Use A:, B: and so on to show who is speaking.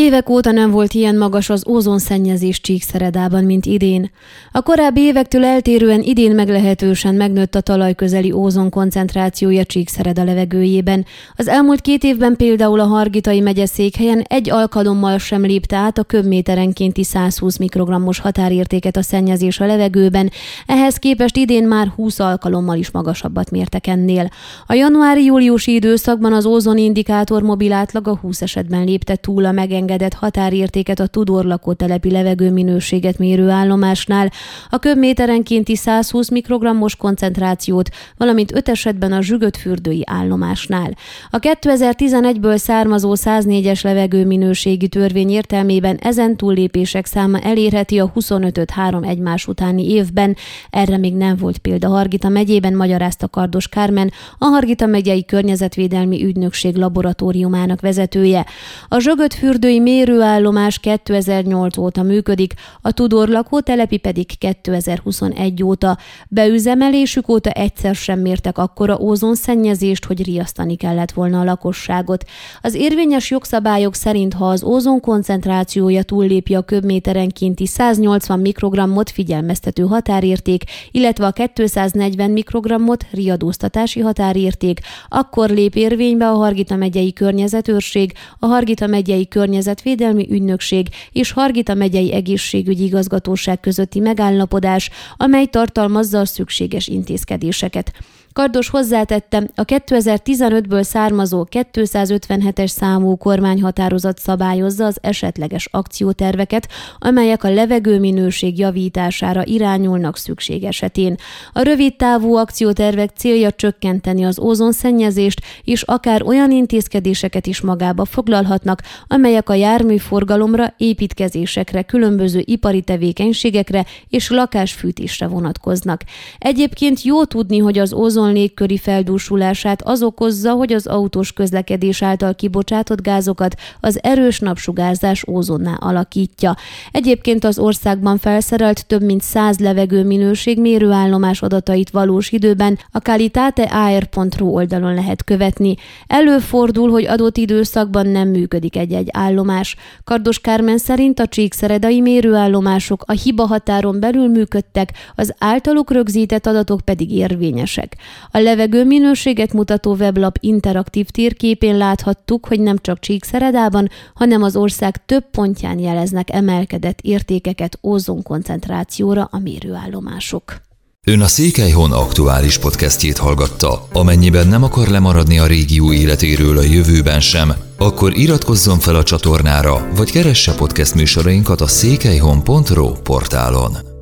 A: Évek óta nem volt ilyen magas az ózonszennyezés Csíkszeredában, mint idén. A korábbi évektől eltérően idén meglehetősen megnőtt a talaj közeli ózon koncentrációja Csíkszereda levegőjében. Az elmúlt két évben például a Hargitai megye székhelyen egy alkalommal sem lépte át a köbméterenkénti 120 mikrogrammos határértéket a szennyezés a levegőben, ehhez képest idén már 20 alkalommal is magasabbat mértek ennél. A januári-júliusi időszakban az ózon indikátor mobil átlaga 20 esetben lépte túl a megengedett megengedett határértéket a Tudor lakótelepi levegőminőséget mérő állomásnál, a köbméterenkénti 120 mikrogrammos koncentrációt, valamint öt esetben a zsügötfürdői állomásnál. A 2011-ből származó 104-es levegőminőségi törvény értelmében ezen túllépések száma elérheti a 25 3 egymás utáni évben. Erre még nem volt példa Hargita megyében, magyarázta Kardos Kármen, a Hargita megyei környezetvédelmi ügynökség laboratóriumának vezetője. A zsögötfürdői mérőállomás 2008 óta működik, a Tudor lakótelepi pedig 2021 óta. Beüzemelésük óta egyszer sem mértek akkora ózonszennyezést, hogy riasztani kellett volna a lakosságot. Az érvényes jogszabályok szerint, ha az ózon koncentrációja túllépi a köbméterenkénti 180 mikrogrammot figyelmeztető határérték, illetve a 240 mikrogrammot riadóztatási határérték, akkor lép érvénybe a Hargita megyei környezetőrség, a Hargita megyei környezet Környezetvédelmi Ügynökség és Hargita megyei egészségügyi igazgatóság közötti megállapodás, amely tartalmazza a szükséges intézkedéseket. Kardos hozzátette, a 2015-ből származó 257-es számú kormányhatározat szabályozza az esetleges akcióterveket, amelyek a levegőminőség javítására irányulnak szükség esetén. A rövid távú akciótervek célja csökkenteni az ózonszennyezést, és akár olyan intézkedéseket is magába foglalhatnak, amelyek a járműforgalomra, építkezésekre, különböző ipari tevékenységekre és lakásfűtésre vonatkoznak. Egyébként jó tudni, hogy az ózon ozon légköri feldúsulását az okozza, hogy az autós közlekedés által kibocsátott gázokat az erős napsugárzás ózonná alakítja. Egyébként az országban felszerelt több mint 100 levegő minőség mérőállomás adatait valós időben a qualitateair.ru oldalon lehet követni. Előfordul, hogy adott időszakban nem működik egy-egy állomás. Kardos Kármen szerint a csíkszeredai mérőállomások a hiba határon belül működtek, az általuk rögzített adatok pedig érvényesek. A levegő minőséget mutató weblap interaktív térképén láthattuk, hogy nem csak Csíkszeredában, hanem az ország több pontján jeleznek emelkedett értékeket ózonkoncentrációra a mérőállomások.
B: Ön a Székelyhon aktuális podcastjét hallgatta. Amennyiben nem akar lemaradni a régió életéről a jövőben sem, akkor iratkozzon fel a csatornára, vagy keresse podcast műsorainkat a székelyhon.pro portálon.